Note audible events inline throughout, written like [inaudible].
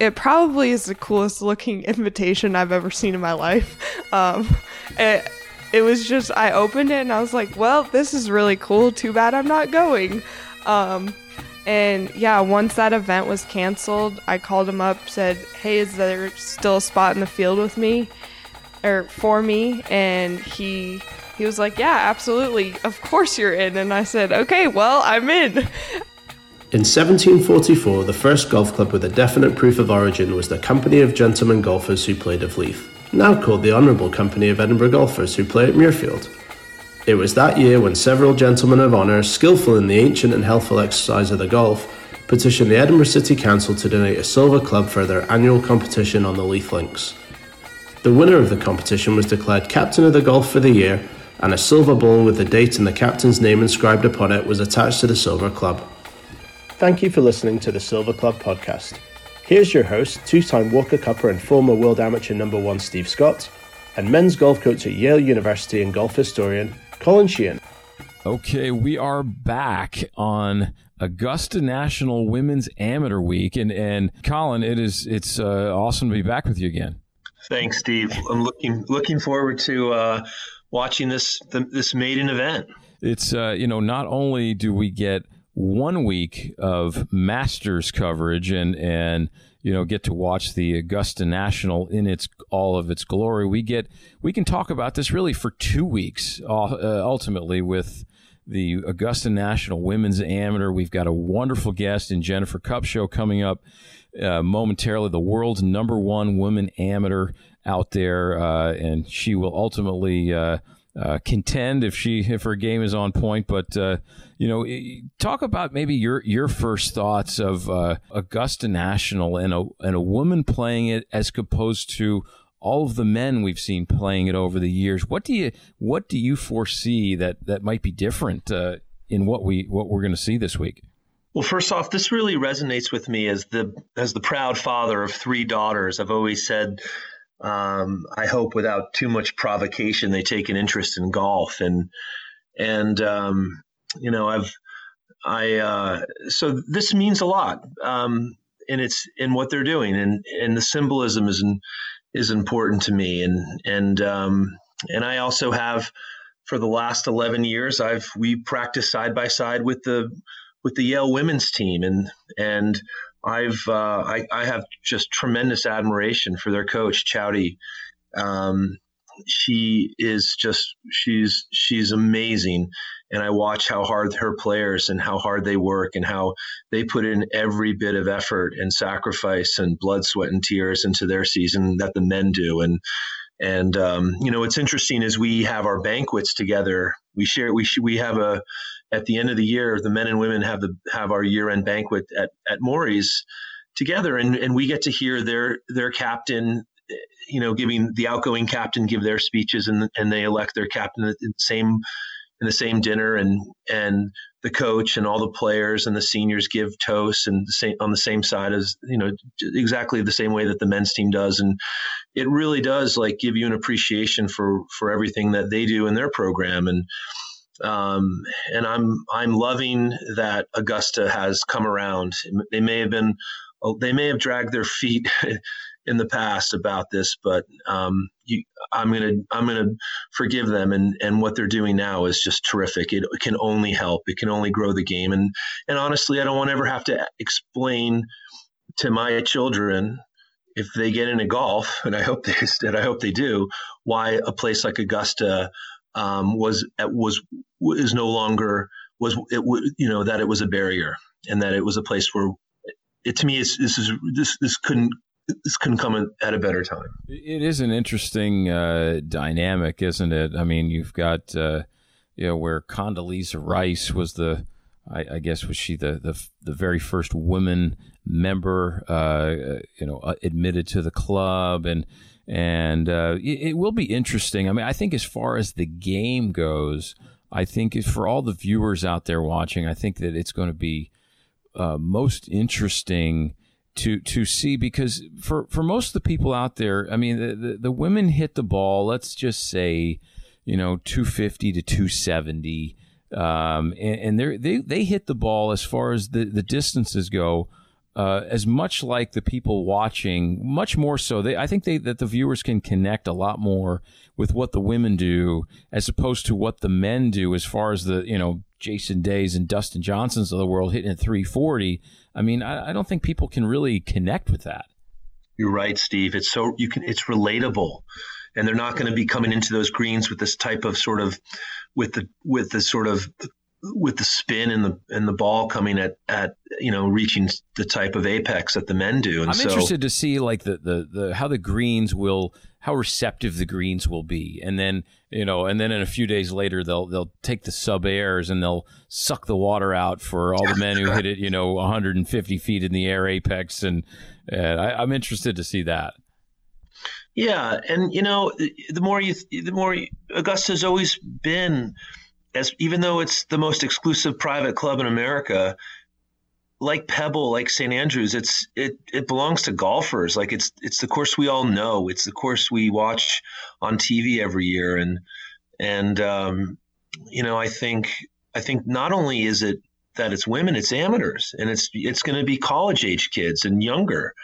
it probably is the coolest looking invitation I've ever seen in my life. Um, it, it was just I opened it and I was like, well, this is really cool. Too bad I'm not going. Um, and yeah, once that event was canceled, I called him up, said, "Hey, is there still a spot in the field with me, or for me?" And he he was like, "Yeah, absolutely. Of course you're in." And I said, "Okay, well, I'm in." In 1744, the first golf club with a definite proof of origin was the Company of Gentlemen Golfers who played of Leith, now called the Honourable Company of Edinburgh Golfers who play at Muirfield. It was that year when several gentlemen of honour, skilful in the ancient and healthful exercise of the golf, petitioned the Edinburgh City Council to donate a silver club for their annual competition on the Leith Links. The winner of the competition was declared captain of the golf for the year, and a silver ball with the date and the captain's name inscribed upon it was attached to the silver club. Thank you for listening to the Silver Club podcast. Here's your host, two time Walker Cupper and former world amateur number one Steve Scott, and men's golf coach at Yale University and golf historian Colin Sheehan. Okay, we are back on Augusta National Women's Amateur Week, and and Colin, it is it's uh, awesome to be back with you again. Thanks, Steve. I'm looking looking forward to uh, watching this this maiden event. It's uh, you know not only do we get one week of Masters coverage and and you know get to watch the Augusta National in its all of its glory. We get we can talk about this really for two weeks uh, ultimately with the Augusta National Women's Amateur. We've got a wonderful guest in Jennifer Kupcho coming up uh, momentarily. The world's number one woman amateur out there, uh, and she will ultimately uh, contend if she if her game is on point. But uh, you know, talk about maybe your your first thoughts of uh, Augusta National and a and a woman playing it as opposed to all of the men we've seen playing it over the years. What do you what do you foresee that that might be different uh, in what we what we're going to see this week? Well, first off, this really resonates with me as the as the proud father of three daughters. I've always said um, I hope without too much provocation, they take an interest in golf. And and um, you know I've I uh, so this means a lot um, and it's in what they're doing. And and the symbolism is in, is important to me. And and um, and I also have for the last 11 years I've we practiced side by side with the with the Yale women's team. And and I've uh, I, I, have just tremendous admiration for their coach Chowdy. Um, she is just she's she's amazing, and I watch how hard her players and how hard they work and how they put in every bit of effort and sacrifice and blood, sweat, and tears into their season that the men do. And and um, you know what's interesting is we have our banquets together. We share we we have a at the end of the year, the men and women have the have our year end banquet at at Mory's together, and and we get to hear their their captain, you know, giving the outgoing captain give their speeches, and and they elect their captain in the same in the same dinner, and and the coach and all the players and the seniors give toasts and the same, on the same side as you know exactly the same way that the men's team does and it really does like give you an appreciation for for everything that they do in their program and um, and I'm I'm loving that Augusta has come around. They may have been they may have dragged their feet [laughs] in the past about this, but um, you, I'm gonna I'm gonna forgive them, and and what they're doing now is just terrific. It, it can only help. It can only grow the game, and and honestly, I don't want to ever have to explain to my children if they get into golf, and I hope they [laughs] and I hope they do, why a place like Augusta um, was was is no longer was it you know that it was a barrier and that it was a place where it to me is this is this this couldn't this couldn't come at a better time. It is an interesting uh, dynamic, isn't it? I mean, you've got uh, you know where Condoleezza Rice was the I, I, guess was she the, the the very first woman member uh, you know uh, admitted to the club and and uh, it, it, will be interesting. I mean, I think as far as the game goes, I think for all the viewers out there watching, I think that it's going to be uh, most interesting to to see because for for most of the people out there, I mean, the, the, the women hit the ball. Let's just say, you know, two fifty to two seventy. Um, and, and they they they hit the ball as far as the, the distances go uh, as much like the people watching, much more so. They, I think they, that the viewers can connect a lot more with what the women do as opposed to what the men do as far as the, you know, Jason Days and Dustin Johnsons of the world hitting at 340. I mean, I, I don't think people can really connect with that. You're right, Steve. It's so you can. It's relatable, and they're not going to be coming into those greens with this type of sort of, with the with the sort of with the spin and the and the ball coming at at you know reaching the type of apex that the men do. And I'm so, interested to see like the, the the how the greens will how receptive the greens will be, and then you know, and then in a few days later they'll they'll take the SubAirs and they'll suck the water out for all the men who hit it you know 150 feet in the air apex, and, and I, I'm interested to see that. Yeah, and you know, the more you, the more Augusta's always been as even though it's the most exclusive private club in America, like Pebble, like St. Andrews, it's it it belongs to golfers. Like it's it's the course we all know. It's the course we watch on TV every year, and and um, you know I think I think not only is it that it's women, it's amateurs, and it's it's going to be college age kids and younger.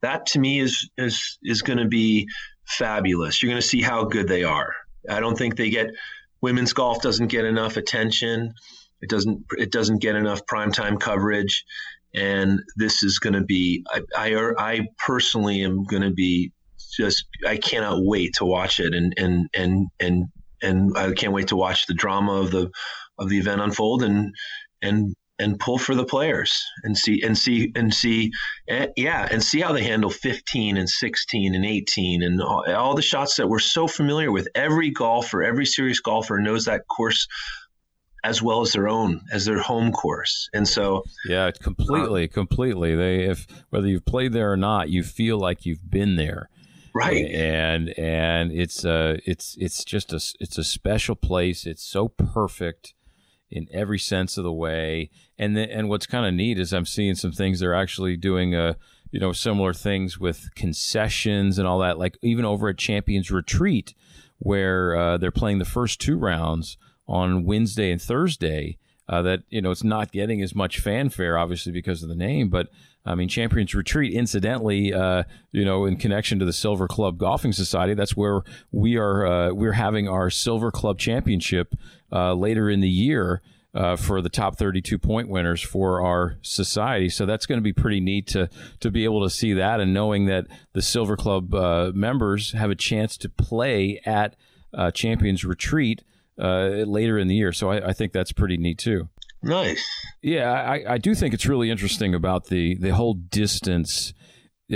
That to me is is is going to be fabulous. You're going to see how good they are. I don't think they get women's golf doesn't get enough attention. It doesn't it doesn't get enough primetime coverage, and this is going to be. I, I, I personally am going to be just. I cannot wait to watch it, and and and and and I can't wait to watch the drama of the of the event unfold, and and and pull for the players and see and see and see eh, yeah and see how they handle 15 and 16 and 18 and all, all, the shots that we're so familiar with. Every golfer every serious golfer knows that course as well as their own as their home course. And so yeah completely uh, completely. They if whether you've played there or not you feel like you've been there. Right. And and it's uh it's it's just a it's a special place. It's so perfect in every sense of the way. And the, and what's kind of neat is I'm seeing some things they're actually doing uh you know similar things with concessions and all that like even over at Champions Retreat where uh, they're playing the first two rounds on Wednesday and Thursday uh, that you know it's not getting as much fanfare obviously because of the name but I mean, Champions Retreat, incidentally, uh, you know, in connection to the Silver Club Golfing Society, that's where we are. Uh, we're having our Silver Club Championship uh, later in the year. Uh, for the top 32 point winners for our society. So that's going to be pretty neat to to be able to see that and knowing that the Silver Club uh, members have a chance to play at uh, Champions Retreat later in the year. So I, I, think that's pretty neat too. Nice. Yeah, I, I do think it's really interesting about the the whole distance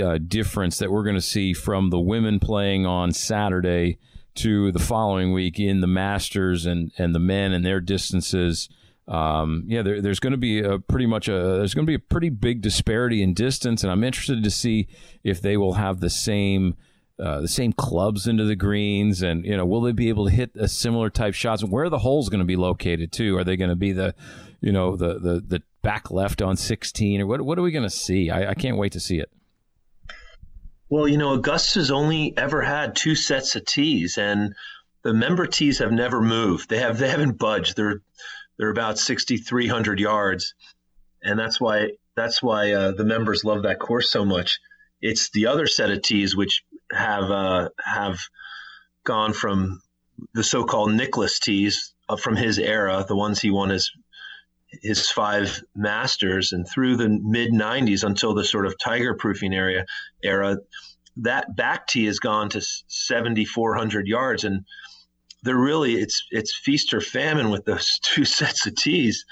uh, difference that we're going to see from the women playing on Saturday to the following week in the Masters and and the men and their distances. Um, yeah, there, there's going to be a pretty much a there's going to be a pretty big disparity in distance, and I'm interested to see if they will have the same uh, the same clubs into the greens, and you know, will they be able to hit a similar type shots? And where the holes going to be located too? Are they going to be the you know, the the the back left on 16, or what? What are we going to see? I, I can't wait to see it. Well, you know, Augusta's only ever had two sets of tees, and the member tees have never moved. They have they haven't budged. They're they're about 6,300 yards, and that's why that's why uh, the members love that course so much. It's the other set of tees which have uh, have gone from the so-called Nicklaus tees uh, from his era, the ones he won his his five masters and through the mid 90s until the sort of tiger proofing area era that back tee has gone to 7400 yards and they're really it's it's feast or famine with those [laughs] two sets of tees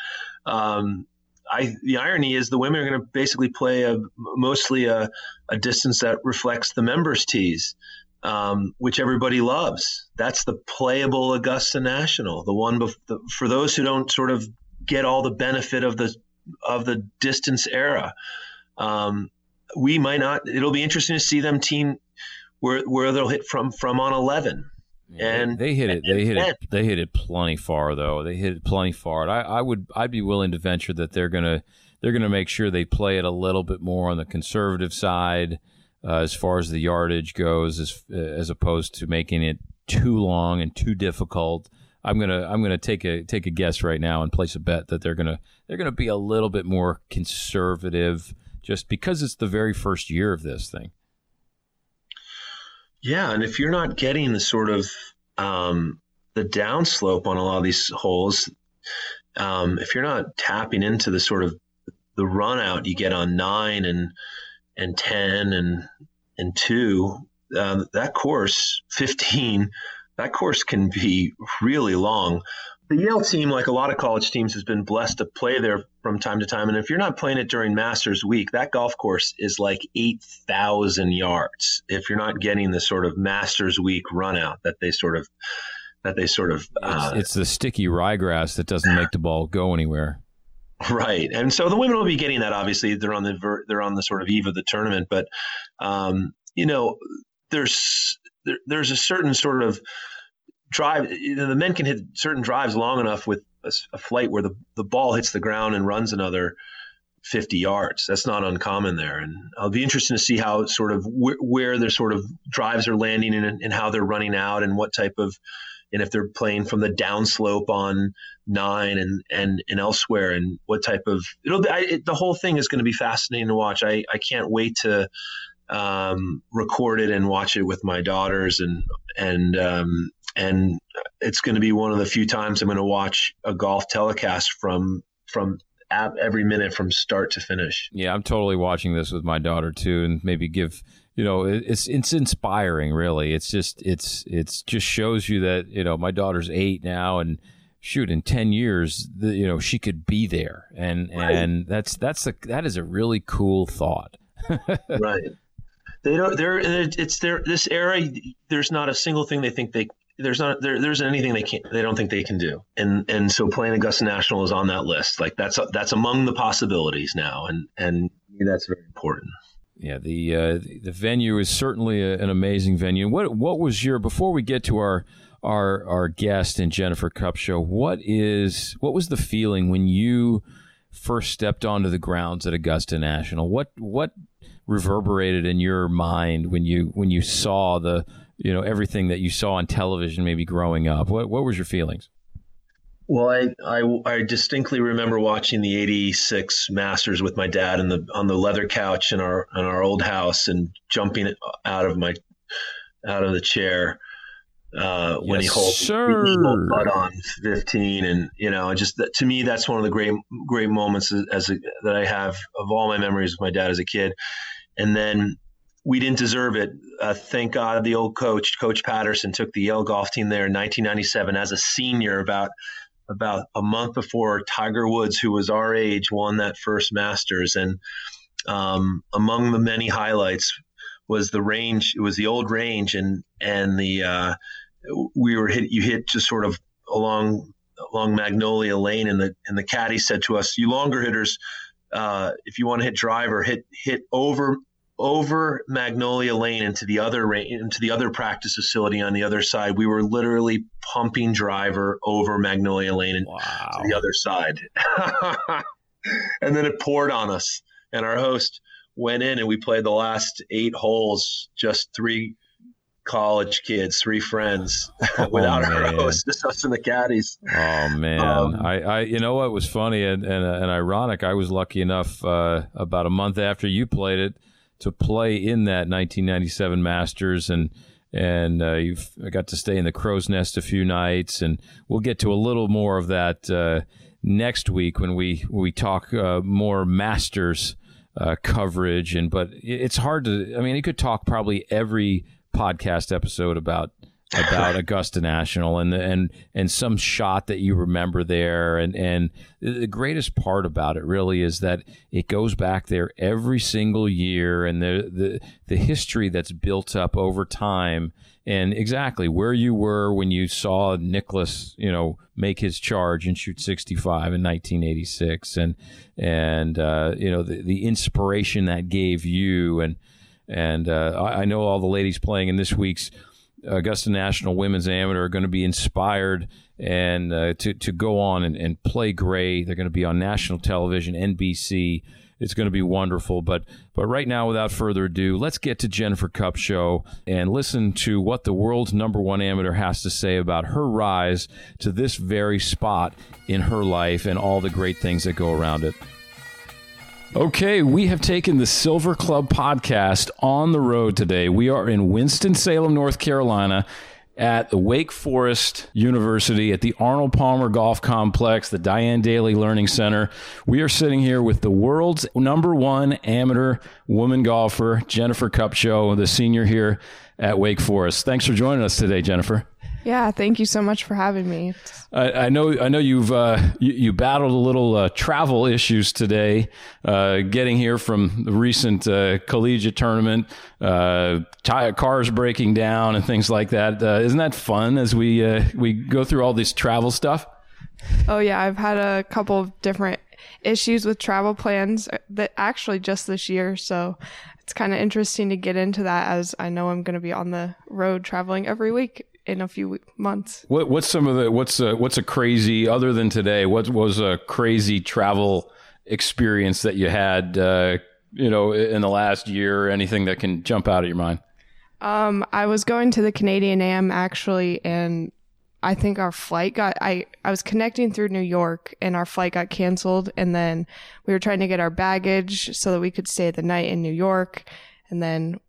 um, I, the irony is the women are going to basically play a mostly a, a distance that reflects the members tees um, which everybody loves. That's the playable Augusta National, the one bef- the, for those who don't sort of get all the benefit of the of the distance era. Um, we might not. It'll be interesting to see them team where where they'll hit from from on eleven. Yeah, and they hit it. They hit it. They hit it plenty far, though. They hit it plenty far. I, I would. I'd be willing to venture that they're gonna they're gonna make sure they play it a little bit more on the conservative side uh, as far as the yardage goes, as as opposed to making it too long and too difficult. I'm gonna I'm gonna take a take a guess right now and place a bet that they're gonna they're gonna be a little bit more conservative just because it's the very first year of this thing. Yeah, and if you're not getting the sort of um, the downslope on a lot of these holes, um, if you're not tapping into the sort of the run out you get on nine and and ten and and two, uh, that course fifteen, that course can be really long. The Yale team, like a lot of college teams, has been blessed to play there from time to time. And if you're not playing it during Masters Week, that golf course is like 8,000 yards. If you're not getting the sort of Masters Week run out that they sort of that they sort of uh, it's, it's, the sticky ryegrass that doesn't make the ball go anywhere. Right, and so the women will be getting that. Obviously, they're on the ver- they're on the sort of eve of the tournament, but um, you know, there's there, there's a certain sort of drive. You know, the men can hit certain drives long enough with a, a flight where the the ball hits the ground and runs another 50 yards. That's not uncommon there. And I'll be interested to see how sort of wh- where their sort of drives are landing and, and, how they're running out and what type of and if they're playing from the downslope on nine and and and elsewhere, and what type of it'll be, I, it, the whole thing is going to be fascinating to watch. I I can't wait to um, record it and watch it with my daughters and and um, and it's going to be one of the few times I'm going to watch a golf telecast from from every minute from start to finish. Yeah, I'm totally watching this with my daughter too, and maybe give you know it's it's inspiring really it's just it's it's just shows you that you know my daughter's eight now and shoot in 10 years the, you know she could be there and right. and that's that's a that is a really cool thought [laughs] right they don't they're it's their this era there's not a single thing they think they there's not there, there's anything they can't they don't think they can do and and so playing augusta national is on that list like that's that's among the possibilities now and and that's very important yeah, the uh, the venue is certainly a, an amazing venue. What what was your before we get to our our our guest and Jennifer Kupcho? What is what was the feeling when you first stepped onto the grounds at Augusta National? What what reverberated in your mind when you when you saw the you know everything that you saw on television maybe growing up? What what was your feelings? Well, I, I, I distinctly remember watching the '86 Masters with my dad in the on the leather couch in our in our old house and jumping out of my out of the chair uh, when yes, he holds sir. he putt on 15, and you know, just that, to me, that's one of the great great moments as, as a, that I have of all my memories with my dad as a kid. And then we didn't deserve it. Uh, thank God the old coach, Coach Patterson, took the Yale golf team there in 1997 as a senior, about about a month before Tiger Woods, who was our age, won that first Masters. And um, among the many highlights was the range. It was the old range, and and the uh, we were hit. You hit just sort of along along Magnolia Lane, and the and the caddy said to us, "You longer hitters." Uh, if you want to hit driver, hit hit over over Magnolia Lane into the other into the other practice facility on the other side. We were literally pumping driver over Magnolia Lane and wow. to the other side. [laughs] and then it poured on us, and our host went in and we played the last eight holes, just three college kids, three friends, [laughs] oh, without our host, just us and the caddies. Oh man, um, I, I, you know what was funny and, and, and ironic. I was lucky enough uh, about a month after you played it to play in that 1997 Masters and and uh, you've got to stay in the crow's nest a few nights and we'll get to a little more of that uh, next week when we when we talk uh, more Masters uh, coverage and but it's hard to I mean you could talk probably every podcast episode about about [laughs] Augusta National and and and some shot that you remember there. And and the greatest part about it really is that it goes back there every single year and the the the history that's built up over time and exactly where you were when you saw Nicklaus you know make his charge and shoot 65 in 1986 and and uh, you know the the inspiration that gave you and and uh, I, I know all the ladies playing in this week's Augusta National Women's Amateur are going to be inspired and uh, to, to go on and, and play great. They're going to be on national television, NBC. It's going to be wonderful. But but right now, without further ado, let's get to Jennifer Kupcho and listen to what the world's number one amateur has to say about her rise to this very spot in her life and all the great things that go around it. Okay, we have taken the Silver Club podcast on the road today. We are in Winston-Salem, North Carolina at the Wake Forest University at the Arnold Palmer Golf Complex, the Dianne Dailey Learning Center. We are sitting here with the world's number one amateur woman golfer, Jennifer Kupcho, the senior here at Wake Forest. Thanks for joining us today, Jennifer. Yeah, thank you so much for having me. I, I know, I know you've uh, you, you, battled a little uh, travel issues today, uh, getting here from the recent uh, collegiate tournament, uh, tire, cars breaking down and things like that. Uh, not that fun as we we go through all this travel stuff? Oh yeah, I've had a couple of different issues with travel plans that actually just this year, so it's kind of interesting to get into that as I know I'm going to be on the road traveling every week in a few months. What, what's some of the what's a, what's a crazy other than today? What was a crazy travel experience that you had? Uh, you know, in the last year, anything that can jump out of your mind? Um, I was going to the Canadian Am actually, and I think our flight got I I was connecting through New York, and our flight got canceled, and then we were trying to get our baggage so that we could stay the night in New York, and then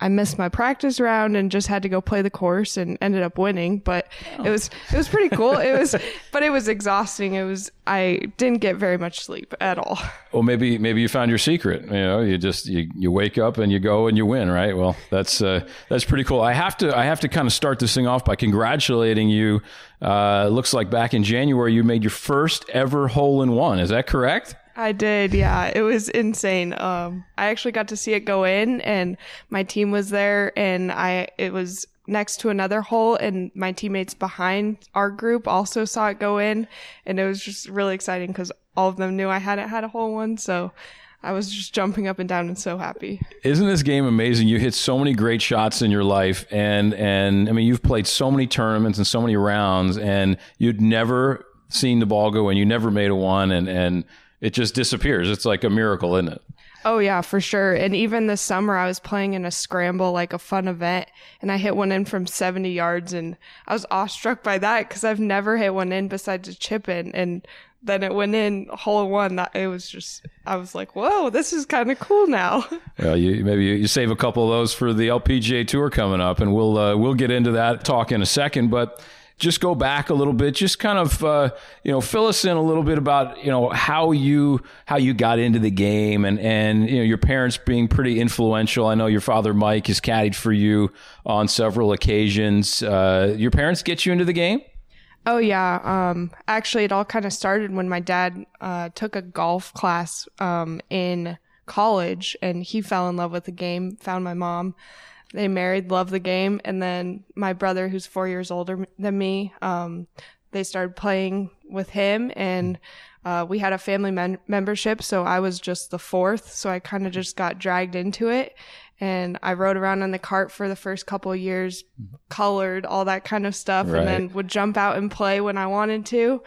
I missed my practice round and just had to go play the course and ended up winning. But oh. it was it was pretty cool. it was, but it was exhausting. It was I didn't get very much sleep at all. Well, maybe maybe you found your secret. You know, you just you, you wake up and you go and you win, right? Well, that's uh, that's pretty cool. I have to I have to kind of start this thing off by congratulating you. Uh, looks like back in January you made your first ever hole in one. Is that correct? I did, yeah. It was insane. Um, I actually got to see it go in, and my team was there, and I it was next to another hole, and my teammates behind our group also saw it go in, and it was just really exciting because all of them knew I hadn't had a hole one, so. I was just jumping up and down and so happy. Isn't this game amazing? You hit so many great shots in your life and and I mean you've played so many tournaments and so many rounds and you'd never seen the ball go in. You never made a one and and it just disappears. It's like a miracle, isn't it? Oh yeah, for sure. And even this summer I was playing in a scramble, like a fun event, and I hit one in from 70 yards and I was awestruck by that because I've never hit one in besides a chip in and then it went in hole in one. That it was just, I was like, whoa, this is kind of cool now. [laughs] Well, you maybe you save a couple of those for the LPGA Tour coming up, and we'll uh, we'll get into that talk in a second. But just go back a little bit, just kind of uh, you know fill us in a little bit about you know how you how you got into the game and and you know your parents being pretty influential. I know your father Mike has caddied for you on several occasions. Uh, your parents get you into the game. Oh yeah, um, actually, it all kind of started when my dad uh, took a golf class um, in college, and he fell in love with the game. Found my mom they married, loved the game, and then my brother, who's four years older than me, um, they started playing with him, and uh, we had a family men- membership, so I was just the fourth, so I kind of just got dragged into it, and I rode around on the cart for the first couple of years, colored all that kind of stuff, right. and then would jump out and play when I wanted to,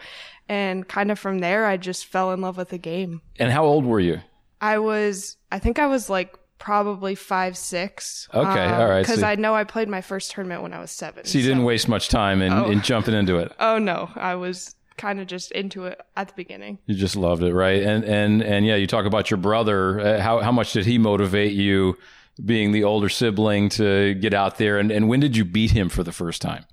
and kind of from there, I just fell in love with the game. And how old were you? I was, I think I was like probably five six. Okay, um, all right. Because so, I know I played my first tournament when I was seven. So you so. didn't waste much time in, oh. in jumping into it. Oh no, I was kind of just into it at the beginning. You just loved it, right? And and and yeah, you talk about your brother. Uh, how how much did he motivate you, being the older sibling, to get out there? And and when did you beat him for the first time?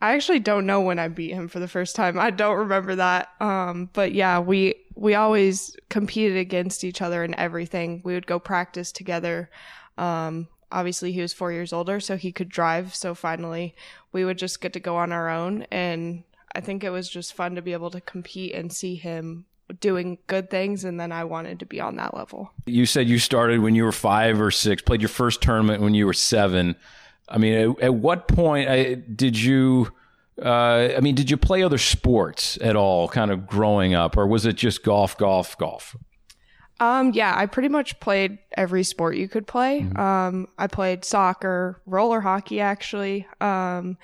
I actually don't know when I beat him for the first time. I don't remember that. Um, but yeah, we we always competed against each other in everything. We would go practice together. Um, obviously, he was four years older, so he could drive. So finally, we would just get to go on our own, and I think it was just fun to be able to compete and see him doing good things and then I wanted to be on that level. You said you started when you were 5 or 6, played your first tournament when you were 7. I mean, at, at what point I, did you? Uh, I mean, did you play other sports at all, kind of growing up, or was it just golf, golf, golf? Um, yeah, I pretty much played every sport you could play. Mm-hmm. Um, I played soccer, roller hockey, actually, um,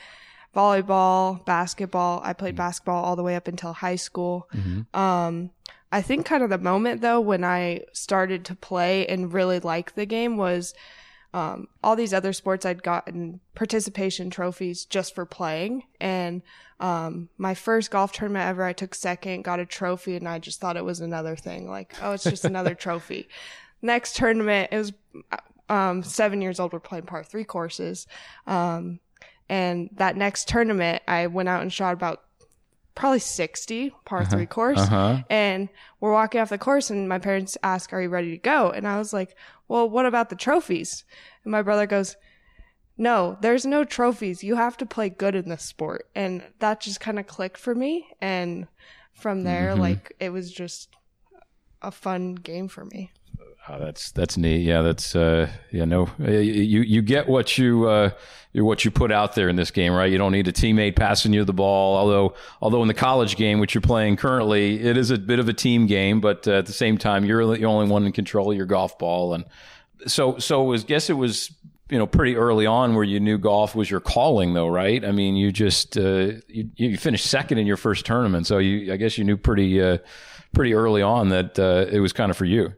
volleyball, basketball. I played mm-hmm. basketball all the way up until high school. Mm-hmm. Um, I think kind of the moment though when I started to play and really like the game was um, all these other sports I'd gotten participation trophies just for playing. And um, my first golf tournament ever, I took second, got a trophy, and I just thought it was another thing. Like, oh, it's just another [laughs] trophy. Next tournament, it was um, seven years old. We're playing par three courses. Um, and that next tournament, I went out and shot about probably 60 par uh-huh. three course. Uh-huh. And we're walking off the course and my parents ask, are you ready to go? And I was like, well, what about the trophies? And my brother goes, no, there's no trophies. You have to play good in this sport. And that just kind of clicked for me. And from there, mm-hmm. like, it was just a fun game for me. Oh, that's that's neat. Yeah, that's uh, yeah. No, you you get what you uh, what you put out there in this game, right? You don't need a teammate passing you the ball. Although although in the college game, which you're playing currently, it is a bit of a team game. But uh, at the same time, you're the only one in control of your golf ball. And so so was guess it was you know pretty early on where you knew golf was your calling, though, right? I mean, you just uh, you you finished second in your first tournament, so you I guess you knew pretty uh, pretty early on that uh, it was kind of for you.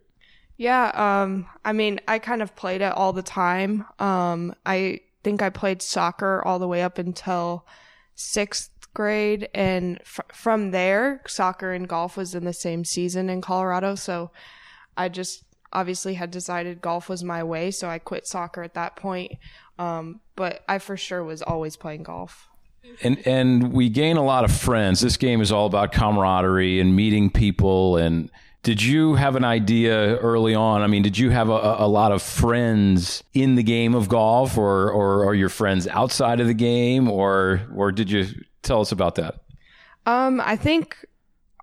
Yeah, um, I mean, I kind of played it all the time. Um, I think I played soccer all the way up until sixth grade, and f- from there, soccer and golf was in the same season in Colorado. So I just obviously had decided golf was my way, so I quit soccer at that point. Um, but I for sure was always playing golf. And and we gain a lot of friends. This game is all about camaraderie and meeting people and did you have an idea early on? I mean, did you have a, a lot of friends in the game of golf, or, or are your friends outside of the game, or or did you tell us about that? Um, I think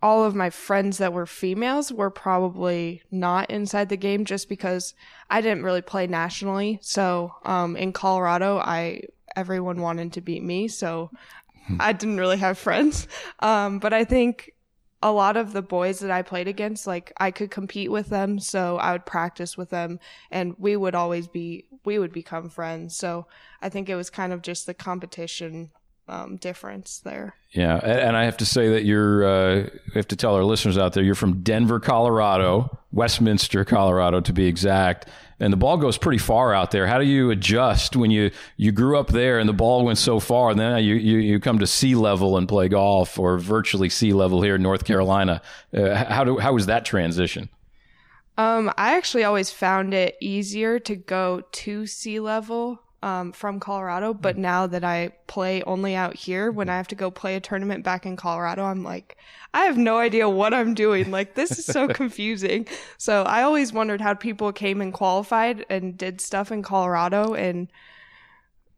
all of my friends that were females were probably not inside the game just because I didn't really play nationally. So um, in Colorado, I everyone wanted to beat me, so hmm. I didn't really have friends. Um, but I think a lot of the boys that I played against, like I could compete with them, so I would practice with them and we would always be we would become friends. So I think it was kind of just the competition um, difference there. Yeah, and I have to say that you're. Uh, we have to tell our listeners out there you're from Denver, Colorado, Westminster, Colorado, to be exact. And the ball goes pretty far out there. How do you adjust when you you grew up there and the ball went so far, and then you you, you come to sea level and play golf, or virtually sea level here in North Carolina? Uh, how do how was that transition? Um, I actually always found it easier to go to sea level um, from Colorado, but now that I play only out here, when I have to go play a tournament back in Colorado, I'm like, I have no idea what I'm doing. Like, this is so [laughs] confusing. So I always wondered how people came and qualified and did stuff in Colorado. And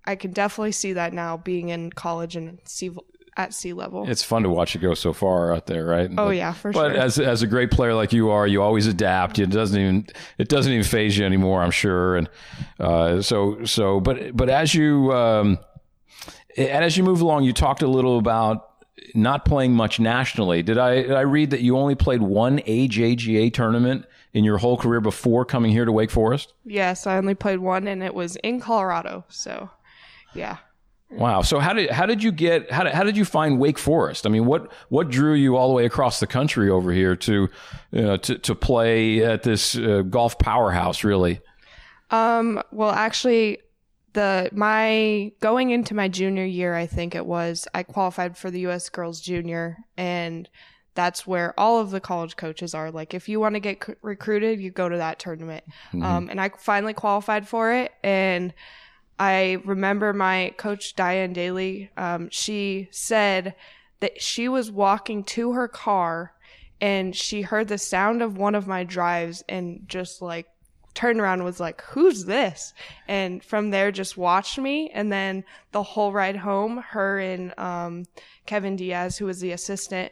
I can definitely see that now being in college and see at sea level. It's fun to watch it go so far out there, right? Oh but, yeah, for but sure. But as as a great player like you are, you always adapt. It doesn't even it doesn't even phase you anymore. I'm sure. And uh, so so, but but as you um, and as you move along, you talked a little about not playing much nationally. Did I did I read that you only played one AJGA tournament in your whole career before coming here to Wake Forest? Yes, I only played one, and it was in Colorado. So, yeah. Wow. So how did how did you get how did, how did you find Wake Forest? I mean, what what drew you all the way across the country over here to you know, to to play at this uh, golf powerhouse? Really. Um. Well, actually, the my going into my junior year, I think it was I qualified for the U.S. Girls Junior, and that's where all of the college coaches are. Like, if you want to get c- recruited, you go to that tournament. Mm-hmm. Um. And I finally qualified for it, and I remember my coach Dianne Dailey. Um, she said that she was walking to her car and she heard the sound of one of my drives and just like turned around was like, "Who's this?" And from there, just watched me. And then the whole ride home, her and um, Kevin Diaz, who was the assistant,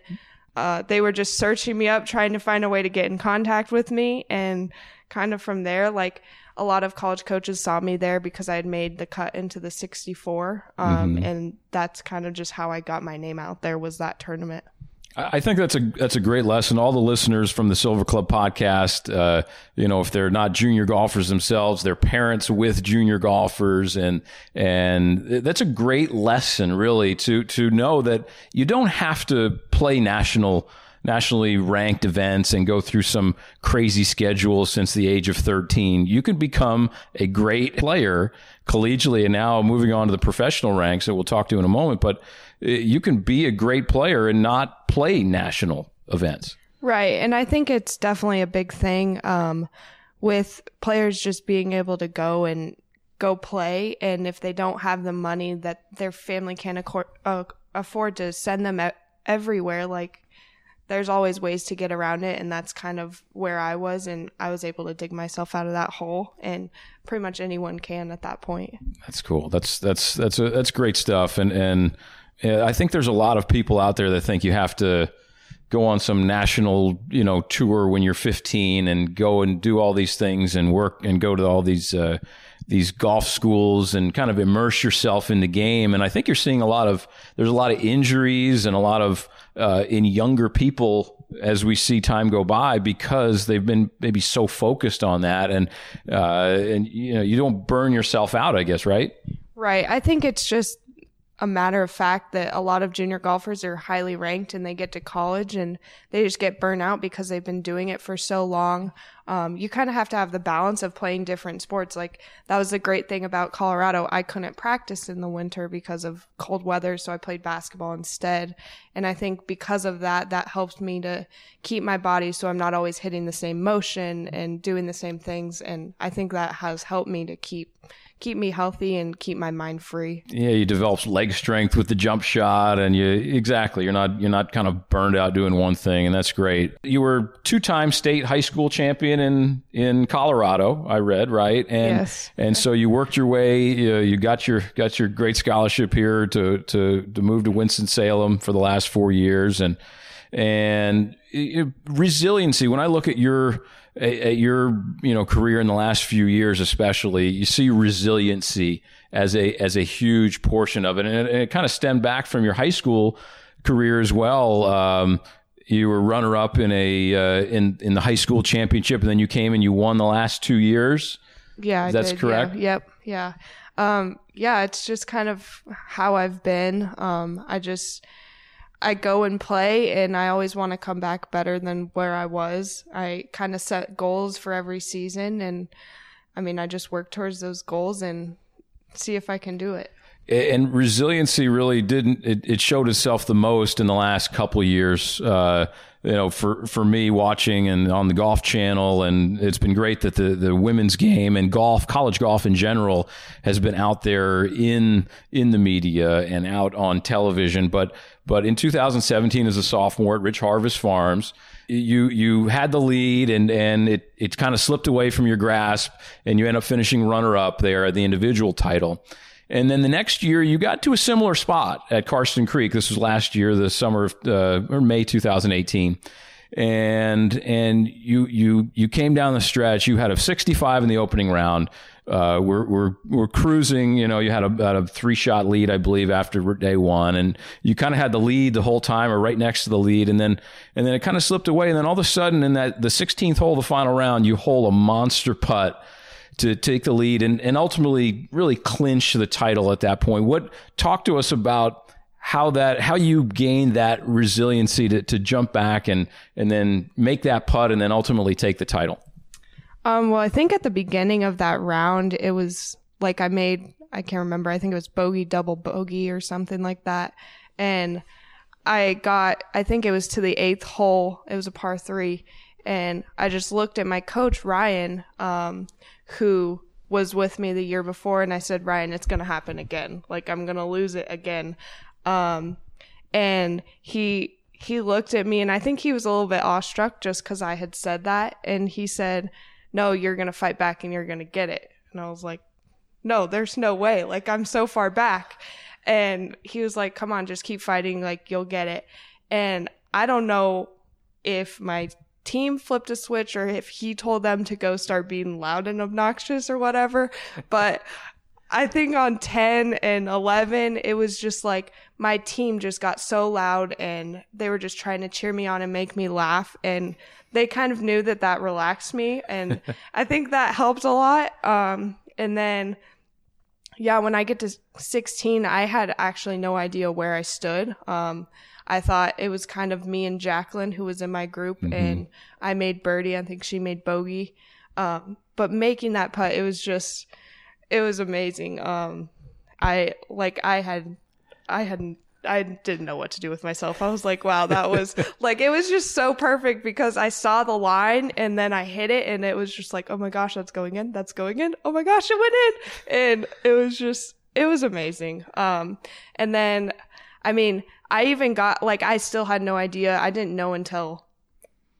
uh, they were just searching me up, trying to find a way to get in contact with me. And kind of from there, like a lot of college coaches saw me there because I had made the cut into the 64. Um, mm-hmm. And that's kind of just how I got my name out there was that tournament. I think that's a that's a great lesson. All the listeners from the Silver Club podcast, uh, you know, if they're not junior golfers themselves, they're parents with junior golfers, and and that's a great lesson, really, to to know that you don't have to play national nationally ranked events and go through some crazy schedules since the age of 13. You can become a great player collegially and now moving on to the professional ranks that we'll talk to in a moment. But uh, you can be a great player and not play national events. Right. And I think it's definitely a big thing um, with players just being able to go and go play. And if they don't have the money that their family can accord, uh, afford to send them everywhere, like there's always ways to get around it. And that's kind of where I was. And I was able to dig myself out of that hole. And pretty much anyone can at that point. That's cool. That's, that's, that's, a, that's great stuff. And, and, I think there's a lot of people out there that think you have to, go on some national, you know, tour when you're 15 and go and do all these things and work and go to all these uh, these golf schools and kind of immerse yourself in the game. And I think you're seeing a lot of there's a lot of injuries and a lot of uh, in younger people as we see time go by because they've been maybe so focused on that and uh, and you know you don't burn yourself out, I guess, right? Right. I think it's just a matter of fact that a lot of junior golfers are highly ranked and they get to college and they just get burnt out because they've been doing it for so long. Um, you kind of have to have the balance of playing different sports. Like that was the great thing about Colorado. I couldn't practice in the winter because of cold weather, so I played basketball instead. And I think because of that, that helped me to keep my body so I'm not always hitting the same motion and doing the same things. And I think that has helped me to keep keep me healthy and keep my mind free. Yeah, you develop leg strength with the jump shot, and you exactly you're not you're not kind of burned out doing one thing, and that's great. You were two time state high school champion in in Colorado. I read right, and yes. and so you worked your way. You, you got your got your great scholarship here to to to move to Winston Salem for the last four years, and and resiliency. When I look at your at your you know career in the last few years, especially, you see resiliency as a as a huge portion of it, and it, and it kind of stemmed back from your high school career as well. Um, you were runner up in a uh, in in the high school championship, and then you came and you won the last two years. Yeah, that's did, correct. Yeah, yep, yeah, um, yeah. It's just kind of how I've been. Um, I just I go and play and I always want to come back better than where I was. I kind of set goals for every season and I mean, I just work towards those goals and see if I can do it. And resiliency really didn't, it, it showed itself the most in the last couple years. Uh, you know, for, for me watching and on the golf channel. And it's been great that the, the women's game and golf, college golf in general has been out there in, in the media and out on television. But, but in 2017 as a sophomore at Rich Harvest Farms, you, you had the lead and, and it, it kind of slipped away from your grasp and you end up finishing runner up there at the individual title. And then the next year, you got to a similar spot at Karsten Creek. This was last year, the summer of, uh, or May 2018. And, and you, you, you came down the stretch. You had a 65 in the opening round. Uh, we're, we're, we're cruising, you know, you had a, about a three shot lead, I believe, after day one. And you kind of had the lead the whole time or right next to the lead. And then, and then it kind of slipped away. And then all of a sudden in that, the 16th hole, the final round, you hole a monster putt to take the lead and, and ultimately really clinch the title at that point. What talk to us about how that how you gained that resiliency to, to jump back and and then make that putt and then ultimately take the title? Um, well, I think at the beginning of that round, it was like I made I can't remember. I think it was bogey double bogey or something like that, and I got I think it was to the eighth hole. It was a par three, and I just looked at my coach Ryan. Um, who was with me the year before and I said, Ryan, it's going to happen again. Like I'm going to lose it again. Um, and he, he looked at me and I think he was a little bit awestruck just cause I had said that. And he said, no, you're going to fight back and you're going to get it. And I was like, no, there's no way. Like I'm so far back. And he was like, come on, just keep fighting. Like you'll get it. And I don't know if my team flipped a switch or if he told them to go start being loud and obnoxious or whatever. [laughs] But I think on 10 and 11, it was just like my team just got so loud and they were just trying to cheer me on and make me laugh. And they kind of knew that that relaxed me. And [laughs] I think that helped a lot. Um, and then yeah, when I get to 16, I had actually no idea where I stood. Um, I thought it was kind of me and Jacqueline who was in my group, mm-hmm. and I made birdie. I think she made bogey. Um, but making that putt, it was just, it was amazing. Um, I like I had, I had I didn't know what to do with myself. I was like, wow, that was [laughs] like, it was just so perfect because I saw the line and then I hit it and it was just like, oh my gosh, that's going in. That's going in. Oh my gosh, it went in. And it was just, it was amazing. Um, and then, I mean, I even got, like, I still had no idea. I didn't know until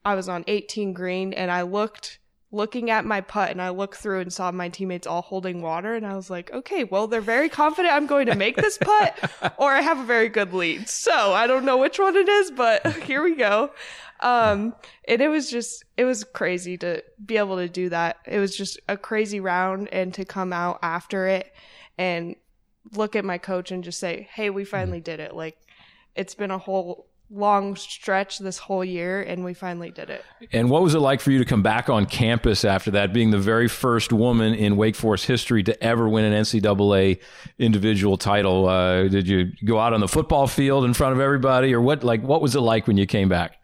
I was on 18 green and I looked looking at my putt and I looked through and saw my teammates all holding water and I was like, okay, well, they're very confident I'm going to make this putt [laughs] or I have a very good lead. So I don't know which one it is, but [laughs] here we go. Um, and it was just, it was crazy to be able to do that. It was just a crazy round and to come out after it and look at my coach and just say, Hey, we finally did it. Like it's been a whole long stretch this whole year and we finally did it. And what was it like for you to come back on campus after that, being the very first woman in Wake Forest history to ever win an NCAA individual title? Uh, did you go out on the football field in front of everybody or what, like, what was it like when you came back?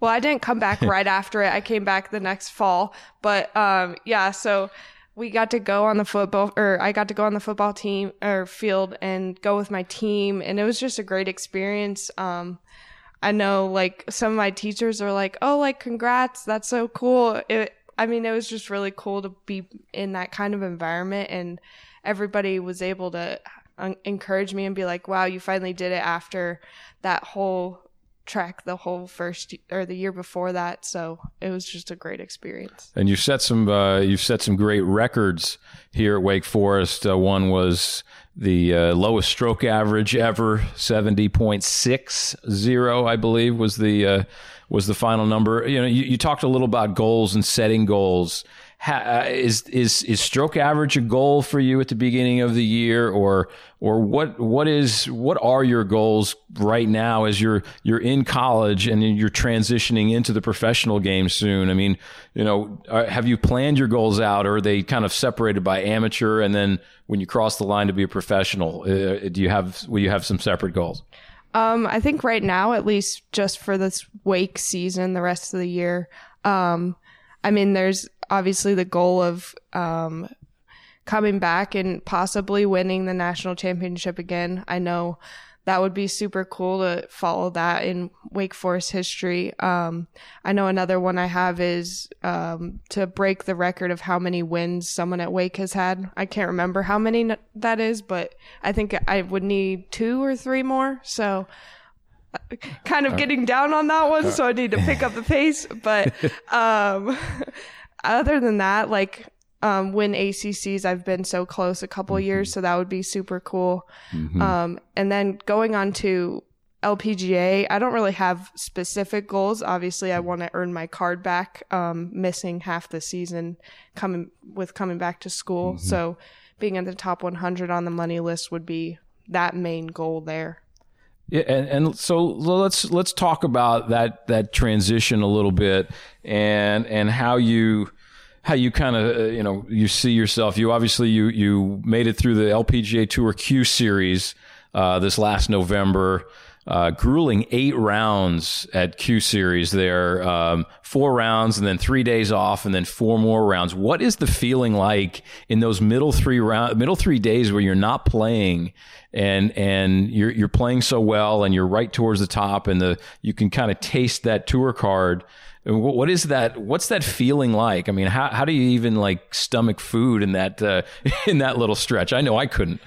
Well, I didn't come back [laughs] right after it. I came back the next fall, but, um, yeah, so we got to go on the football or I got to go on the football team or field and go with my team and it was just a great experience. Um, I know like some of my teachers are like, "Oh, like congrats, that's so cool." It I mean, it was just really cool to be in that kind of environment and everybody was able to uh, encourage me and be like, "Wow, you finally did it after that whole track the whole first or the year before that so it was just a great experience. And you've set some uh, you've set some great records here at wake forest. Uh, one was the uh, lowest stroke average ever 70.60 i believe was the uh, was the final number. You know you, you talked a little about goals and setting goals uh, is is is stroke average a goal for you at the beginning of the year, or or what what is what are your goals right now as you're you're in college and you're transitioning into the professional game soon? I mean, you know, uh, have you planned your goals out, or are they kind of separated by amateur, and then when you cross the line to be a professional, uh, do you have will you have some separate goals? Um, I think right now, at least just for this wake season, the rest of the year, um, I mean, there's obviously the goal of um, coming back and possibly winning the national championship again. I know that would be super cool to follow that in Wake Forest history. Um, I know another one I have is um, to break the record of how many wins someone at Wake has had. I can't remember how many that is, but I think I would need two or three more. So kind of getting down on that one, so I need to pick up the pace. But [laughs] um, other than that, like um, win ACCs, I've been so close a couple mm-hmm. years, so that would be super cool. Mm-hmm. Um, and then going on to LPGA, I don't really have specific goals. Obviously, I want to earn my card back. Um, missing half the season coming with coming back to school, mm-hmm. so being in the top 100 on the money list would be that main goal there. Yeah, and, and so let's let's talk about that that transition a little bit and and how you how you kind of uh, you know you see yourself. You obviously you you made it through the LPGA Tour Q Series uh, this last November. Uh, grueling eight rounds at Q Series there, um, four rounds and then three days off and then four more rounds. What is the feeling like in those middle three round, middle three days where you're not playing and and you're you're playing so well and you're right towards the top and the you can kind of taste that tour card what is that? What's that feeling like? I mean, how how do you even like stomach food in that uh, [laughs] in that little stretch? I know I couldn't.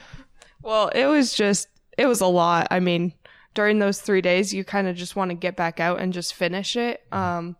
Well, it was just it was a lot. I mean, during those three days, you kind of just want to get back out and just finish it. Um,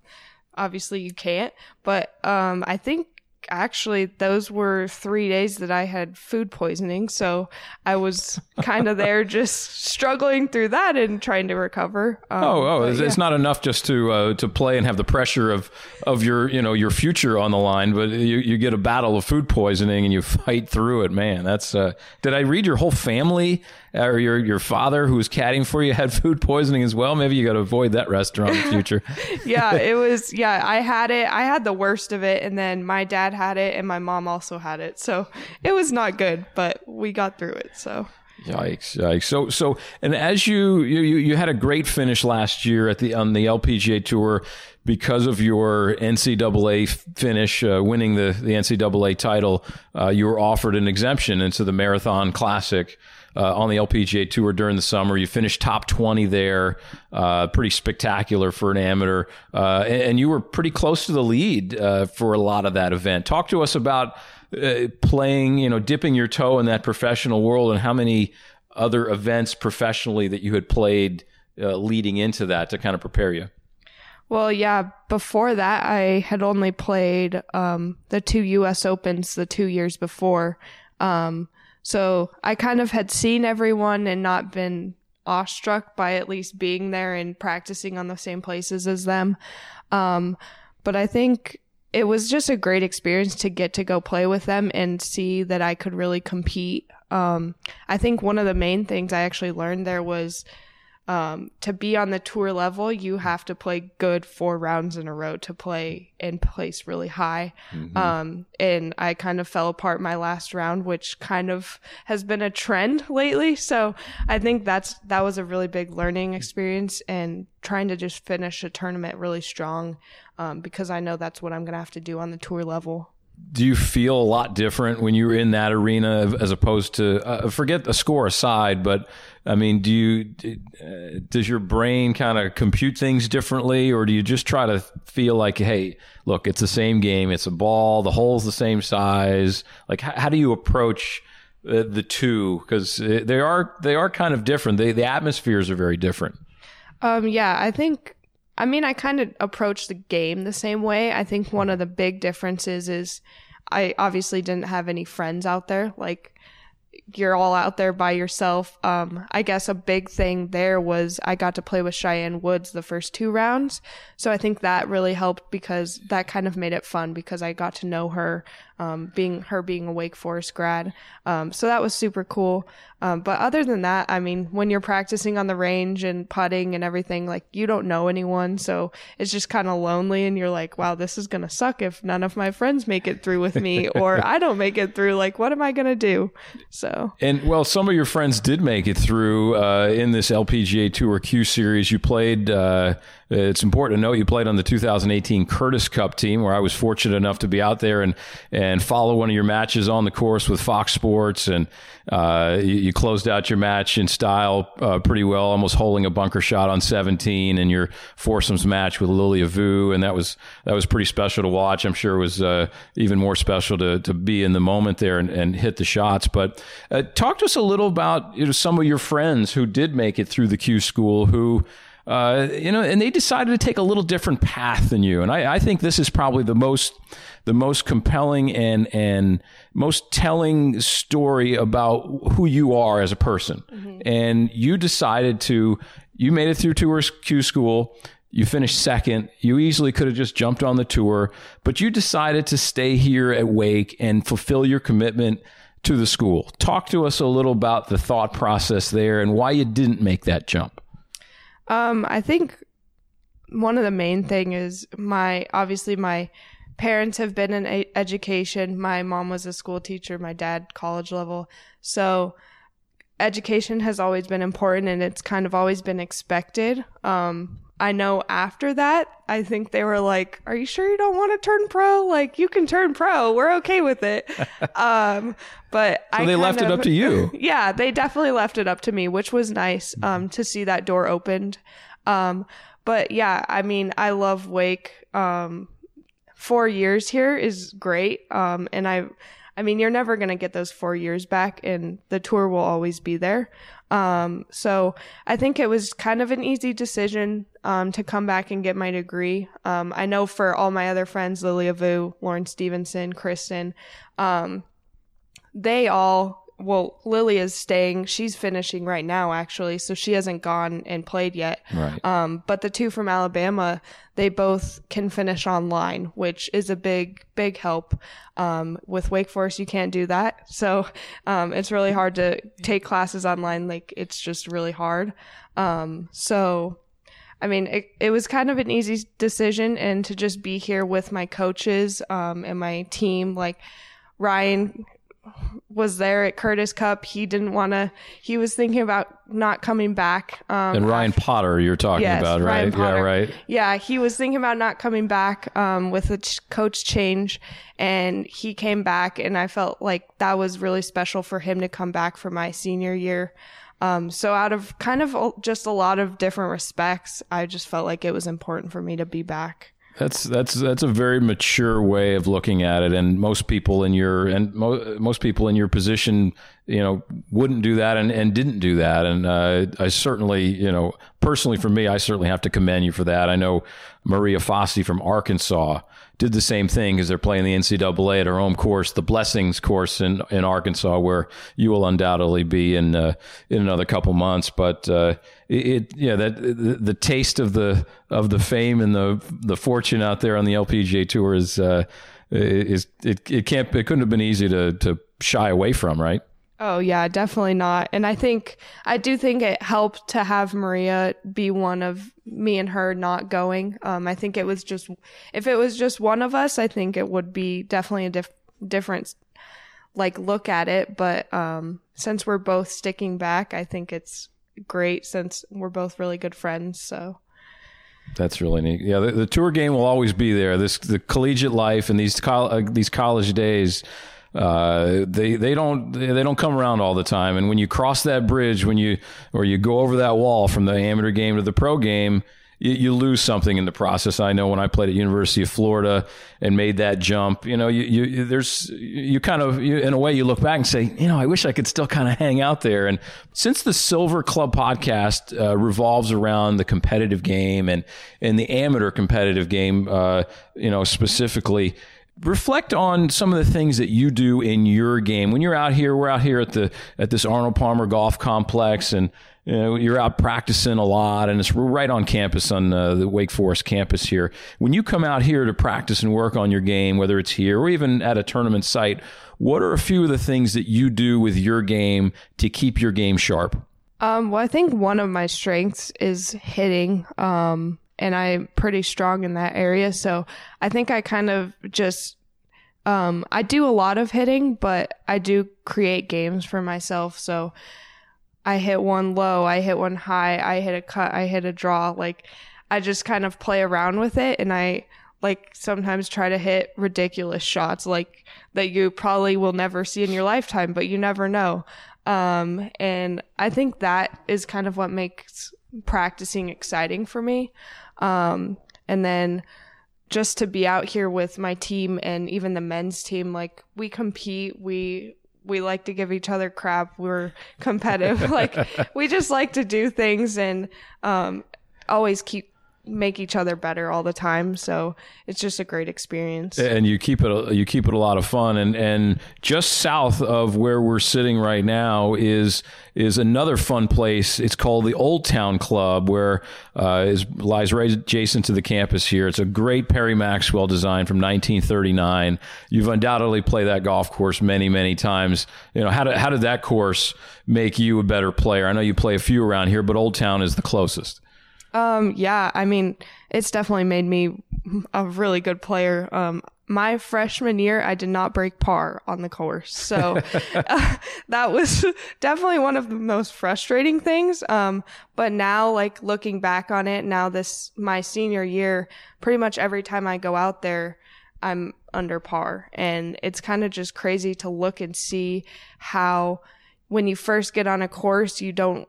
obviously, you can't, but um, I think actually those were three days that I had food poisoning. So I was [laughs] kind of there just struggling through that and trying to recover. Um, oh, oh, it's, yeah. not enough just to uh, to play and have the pressure of of your you know your future on the line, but you, you get a battle of food poisoning and you [laughs] fight through it. Man, that's. Uh, did I read your whole family or your your father who was caddying for you [laughs] had food poisoning as well? Maybe you got to avoid that restaurant in the future. [laughs] yeah, it was. Yeah, I had it. I had the worst of it, and then my dad had it and my mom also had it. So it was not good, but we got through it. So Yikes! Yikes! So, so, and as you you you had a great finish last year at the on the LPGA tour because of your NCAA finish, uh, winning the the NCAA title. Uh, you were offered an exemption into the Marathon Classic. Uh, on the LPGA Tour during the summer. You finished top 20 there, uh, pretty spectacular for an amateur. Uh, and, and, you were pretty close to the lead uh, for a lot of that event. Talk to us about uh, playing, you know, dipping your toe in that professional world and how many other events professionally that you had played uh, leading into that to kind of prepare you? Well, yeah, before that, I had only played um, the two US Opens the two years before. Um, so I kind of had seen everyone and not been awestruck by at least being there and practicing on the same places as them. Um, but I think it was just a great experience to get to go play with them and see that I could really compete. Um, I think one of the main things I actually learned there was um, to be on the tour level, you have to play good four rounds in a row to play and place really high. Mm-hmm. Um, and I kind of fell apart my last round, which kind of has been a trend [laughs] lately. So I think that's, that was a really big learning experience and trying to just finish a tournament really strong. Um, because I know that's what I'm going to have to do on the tour level do you feel a lot different when you're in that arena as opposed to uh, forget the score aside but i mean do you uh, does your brain kind of compute things differently or do you just try to feel like hey look it's the same game it's a ball the hole's the same size? Like how, how do you approach uh, the two? Because uh, they are they are kind of different. They, the atmospheres are very different. Um yeah i think I mean, I kind of approach the game the same way. I think one of the big differences is I obviously didn't have any friends out there. Like, you're all out there by yourself. Um, I guess a big thing there was I got to play with Cheyenne Woods the first two rounds. So I think that really helped because that kind of made it fun because I got to know her um, being her being a Wake Forest grad. Um, so that was super cool. Um, but other than that, I mean, when you're practicing on the range and putting and everything, like you don't know anyone, so it's just kind of lonely, and you're like, wow, this is gonna suck if none of my friends make it through with me, [laughs] or I don't make it through. Like, what am I gonna do? So and well, some of your friends did make it through uh, in this LPGA Tour Q Series. You played. Uh, it's important to note you played on the 2018 Curtis Cup team, where I was fortunate enough to be out there and and follow one of your matches on the course with Fox Sports, and uh, you, you, closed out your match in style uh, pretty well, almost holding a bunker shot on 17, and your foursomes match with Lilia Vu, and that was that was pretty special to watch. I'm sure it was uh, even more special to to be in the moment there and, and hit the shots. But uh, talk to us a little about you know, some of your friends who did make it through the Q school who uh, you know, and they decided to take a little different path than you. And I, I think this is probably the most the most compelling and and most telling story about who you are as a person. Mm-hmm. And you decided to you made it through Tours Q school. You finished second. You easily could have just jumped on the tour, but you decided to stay here at Wake and fulfill your commitment to the school. Talk to us a little about the thought process there and why you didn't make that jump. Um, I think one of the main thing is my obviously my parents have been in a- education. My mom was a school teacher, my dad college level. So education has always been important and it's kind of always been expected. Um, I know after that, I think they were like, "Are you sure you don't want to turn pro? Like, you can turn pro. We're okay with it." [laughs] um, but so I they left of, it up to you. [laughs] Yeah, they definitely left it up to me, which was nice um, to see that door opened. Um, but yeah, I mean, I love Wake. Um, four years here is great, um, and I I mean, you're never going to get those four years back, and the tour will always be there. Um, so I think it was kind of an easy decision um, to come back and get my degree. Um, I know for all my other friends, Lilia Vu, Lauren Stephenson, Kristen, um, they all well, Lily is staying. She's finishing right now, actually, so she hasn't gone and played yet. Right. Um, but the two from Alabama, they both can finish online, which is a big, big help. Um, with Wake Forest, you can't do that, so um, it's really hard to take classes online. Like it's just really hard. Um, so I mean, it, it was kind of an easy decision, and to just be here with my coaches um, and my team, like Ryan was there at Curtis Cup. He didn't want to. He was thinking about not coming back. Um, and Ryan after, Potter, you're talking yes, about, right? Yeah, right. Yeah, he was thinking about not coming back um, with the ch- coach change, and he came back, and I felt like that was really special for him to come back for my senior year. Um, so out of kind of just a lot of different respects, I just felt like it was important for me to be back. That's that's that's a very mature way of looking at it, and most people in your and mo- most people in your position, you know, wouldn't do that and, and didn't do that. And uh, I certainly, you know, personally for me, I certainly have to commend you for that. I know Maria Fassi from Arkansas did the same thing because they're playing the NCAA at her home course, the Blessings course in, in Arkansas, where you will undoubtedly be in uh, in another couple months. But uh, it, yeah, that the, the, taste of the of the fame and the the fortune out there on the LPGA tour is uh, is it, it can't it couldn't have been easy to to shy away from, right? Oh yeah, definitely not. And I think I do think it helped to have Maria be one of me and her not going. Um, I think it was just if it was just one of us, I think it would be definitely a diff- different like look at it. But um, since we're both sticking back, I think it's great since we're both really good friends. So. That's really neat. Yeah, the, the tour game will always be there. This the collegiate life and these col- uh, these college days uh, they they don't they don't come around all the time. And when you cross that bridge, when you or you go over that wall from the amateur game to the pro game, you, you, lose something in the process. I know when I played at University of Florida and made that jump, you know, you, you there's you kind of you, in a way you look back and say, you know, I wish I could still kind of hang out there. And since the Silver Club podcast uh, revolves around the competitive game and and the amateur competitive game, uh, you know, specifically reflect on some of the things that you do in your game when you're out here we're out here at the at this arnold palmer golf complex and you know, you're out practicing a lot and it's right on campus on uh, the wake forest campus here when you come out here to practice and work on your game whether it's here or even at a tournament site what are a few of the things that you do with your game to keep your game sharp um, well i think one of my strengths is hitting um, and I'm pretty strong in that area. So I think I kind of just, um, I do a lot of hitting, but I do create games for myself. So I hit one low, I hit one high, I hit a cut, I hit a draw. Like I just kind of play around with it and I like sometimes try to hit ridiculous shots like that you probably will never see in your lifetime, but you never know. Um, and I think that is kind of what makes practicing exciting for me. Um, and then just to be out here with my team and even the men's team, like we compete, we we like to give each other crap. We're competitive. [laughs] like we just like to do things and um, always keep make each other better all the time. So it's just a great experience. And you keep it you keep it a lot of fun. And and just south of where we're sitting right now is is another fun place. It's called the Old Town Club, where uh, is lies right adjacent to the campus here. It's a great Perry Maxwell design from 1939. You've undoubtedly played that golf course many many times. You know how did how did that course make you a better player? I know you play a few around here, but Old Town is the closest. Um, yeah, I mean, it's definitely made me a really good player. Um, my freshman year, I did not break par on the course. So [laughs] [laughs] uh, that was [laughs] definitely one of the most frustrating things. Um, but now, like looking back on it, now this, my senior year, pretty much every time I go out there, I'm under par. And it's kind of just crazy to look and see how when you first get on a course, you don't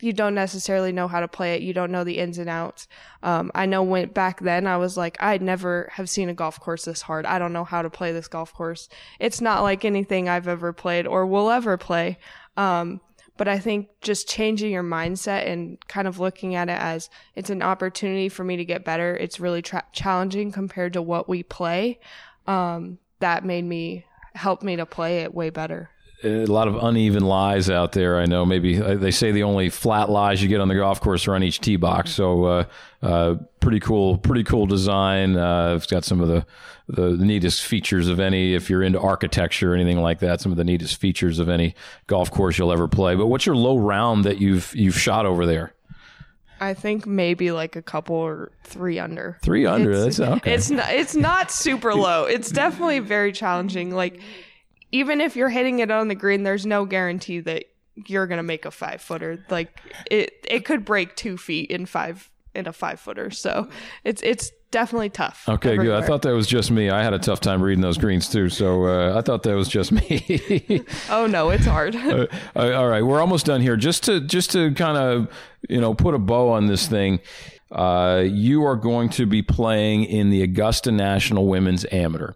you don't necessarily know how to play it. You don't know the ins and outs. Um, I know when back then I was like, I'd never have seen a golf course this hard. I don't know how to play this golf course. It's not like anything I've ever played or will ever play. Um, but I think just changing your mindset and kind of looking at it as it's an opportunity for me to get better. It's really tra- challenging compared to what we play. Um, that made me help me to play it way better a lot of uneven lies out there. I know maybe uh, they say the only flat lies you get on the golf course are on each tee box. So uh, uh, pretty cool, pretty cool design. Uh, it's got some of the, the neatest features of any. If you're into architecture or anything like that, some of the neatest features of any golf course you'll ever play. But what's your low round that you've you've shot over there? I think maybe like a couple or three under. Three under. It's, that's okay. It's not. It's not super [laughs] low. It's definitely very challenging. Like even if you're hitting it on the green, there's no guarantee that you're gonna make a five footer. Like it, it could break two feet in five in a five footer. So it's it's definitely tough. Okay, everywhere. good. I thought that was just me. I had a tough time reading those greens too, so uh, I thought that was just me. [laughs] Oh no, it's hard. [laughs] Uh, all right, we're almost done here. Just to just to kind of you know put a bow on this thing, uh, you are going to be playing in the Augusta National Women's Amateur,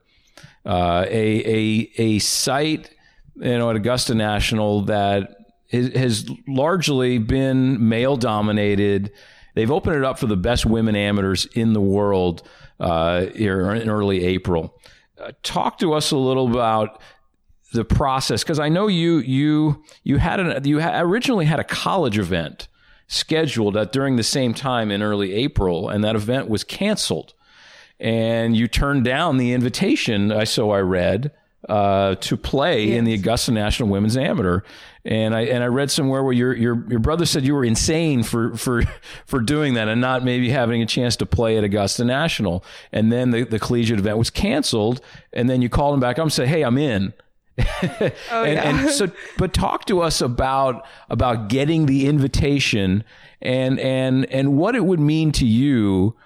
uh, a a a site you know at Augusta National that is, has largely been male dominated. They've opened it up for the best women amateurs in the world uh, here in early April. Uh, talk to us a little about the process because I know you you you had an you ha- originally had a college event scheduled at during the same time in early April, and that event was canceled, and you turned down the invitation. I so I read uh, to play in the Augusta National Women's Amateur, and I and I read somewhere where your your your brother said you were insane for for [laughs] for doing that and not maybe having a chance to play at Augusta National, and then the the collegiate event was canceled, and then you called him back up and said, "Hey, I'm in." [laughs] oh, and, and so, but talk to us about about getting the invitation and and and what it would mean to you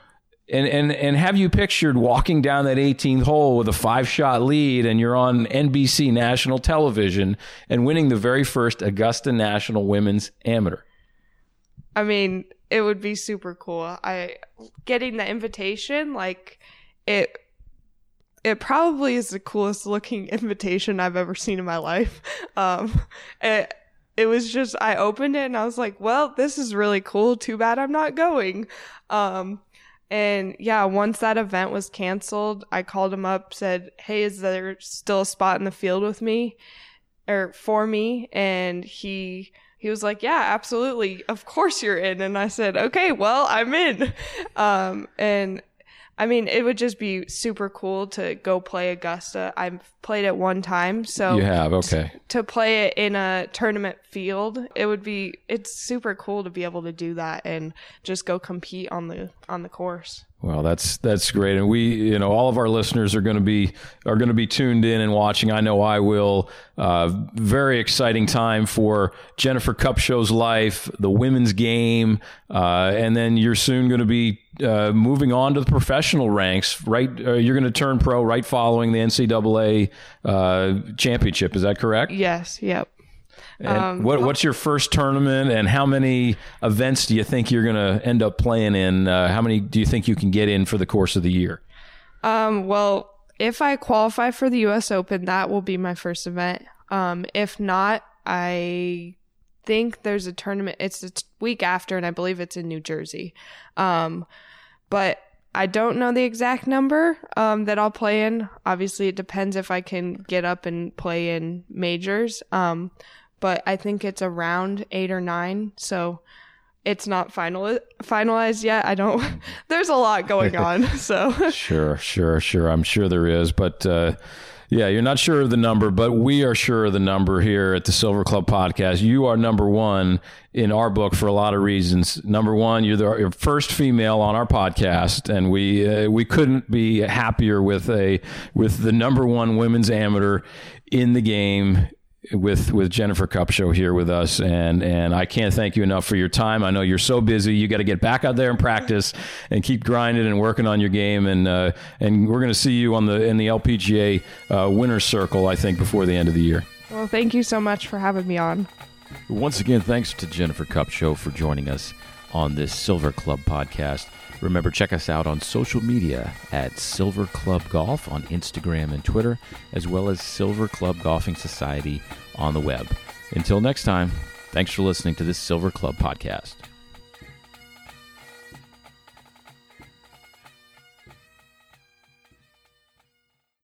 and and and have you pictured walking down that 18th hole with a five shot lead and you're on NBC national television and winning the very first Augusta National Women's Amateur? I mean, it would be super cool. I getting the invitation, like it it probably is the coolest looking [laughs] invitation I've ever seen in my life. [laughs] Um it it was just I opened it and I was like, well, this is really cool. Too bad I'm not going. Um and yeah, once that event was canceled, I called him up, said, Hey, is there still a spot in the field with me or for me? And he, he was like, Yeah, absolutely. Of course you're in. And I said, Okay, well, I'm in. [laughs] Um, and I mean, it would just be super cool to go play Augusta. I've played it one time, so You have okay. to play it in a tournament field, it would be it's super cool to be able to do that and just go compete on the on the course. Well, that's that's great, and we, you know, all of our listeners are going to be are going to be tuned in and watching. I know I will. Uh, very exciting time for Jennifer Kupcho's life, the women's game, uh, and then you're soon going to be uh, moving on to the professional ranks. Right, uh, you're going to turn pro right following the NCAA uh, championship. Is that correct? Yes, yep. And what, what's your first tournament, and how many events do you think you're going to end up playing in? Uh, how many do you think you can get in for the course of the year? Um, well, if I qualify for the US Open, that will be my first event. Um, if not, I think there's a tournament. It's t- week after, and I believe it's in New Jersey. Um, but I don't know the exact number um, that I'll play in. Obviously, it depends if I can get up and play in majors. Um, but I think it's around eight or nine. So it's not final finalized yet. I don't. [laughs] There's a lot going [laughs] on. So Sure, sure, sure. I'm sure there is, but uh, yeah, you're not sure of the number, but we are sure of the number here at the Silver Club Podcast. You are number one in our book for a lot of reasons. Number one, you're the you're first female on our podcast, and we uh, we couldn't be happier with a with the number one women's amateur in the game with with Jennifer Kupcho here with us, and and I can't thank you enough for your time. I know you're so busy. You got to get back out there and practice and keep grinding and working on your game. And uh, and we're going to see you on the in the LPGA uh, winner's circle. I think before the end of the year. well, thank you so much for having me on. Once again, thanks to Jennifer Kupcho for joining us on this Silver Club podcast. Remember, check us out on social media at Silver Club Golf on Instagram and Twitter, as well as Silver Club Golfing Society on the web. Until next time, thanks for listening to this Silver Club podcast.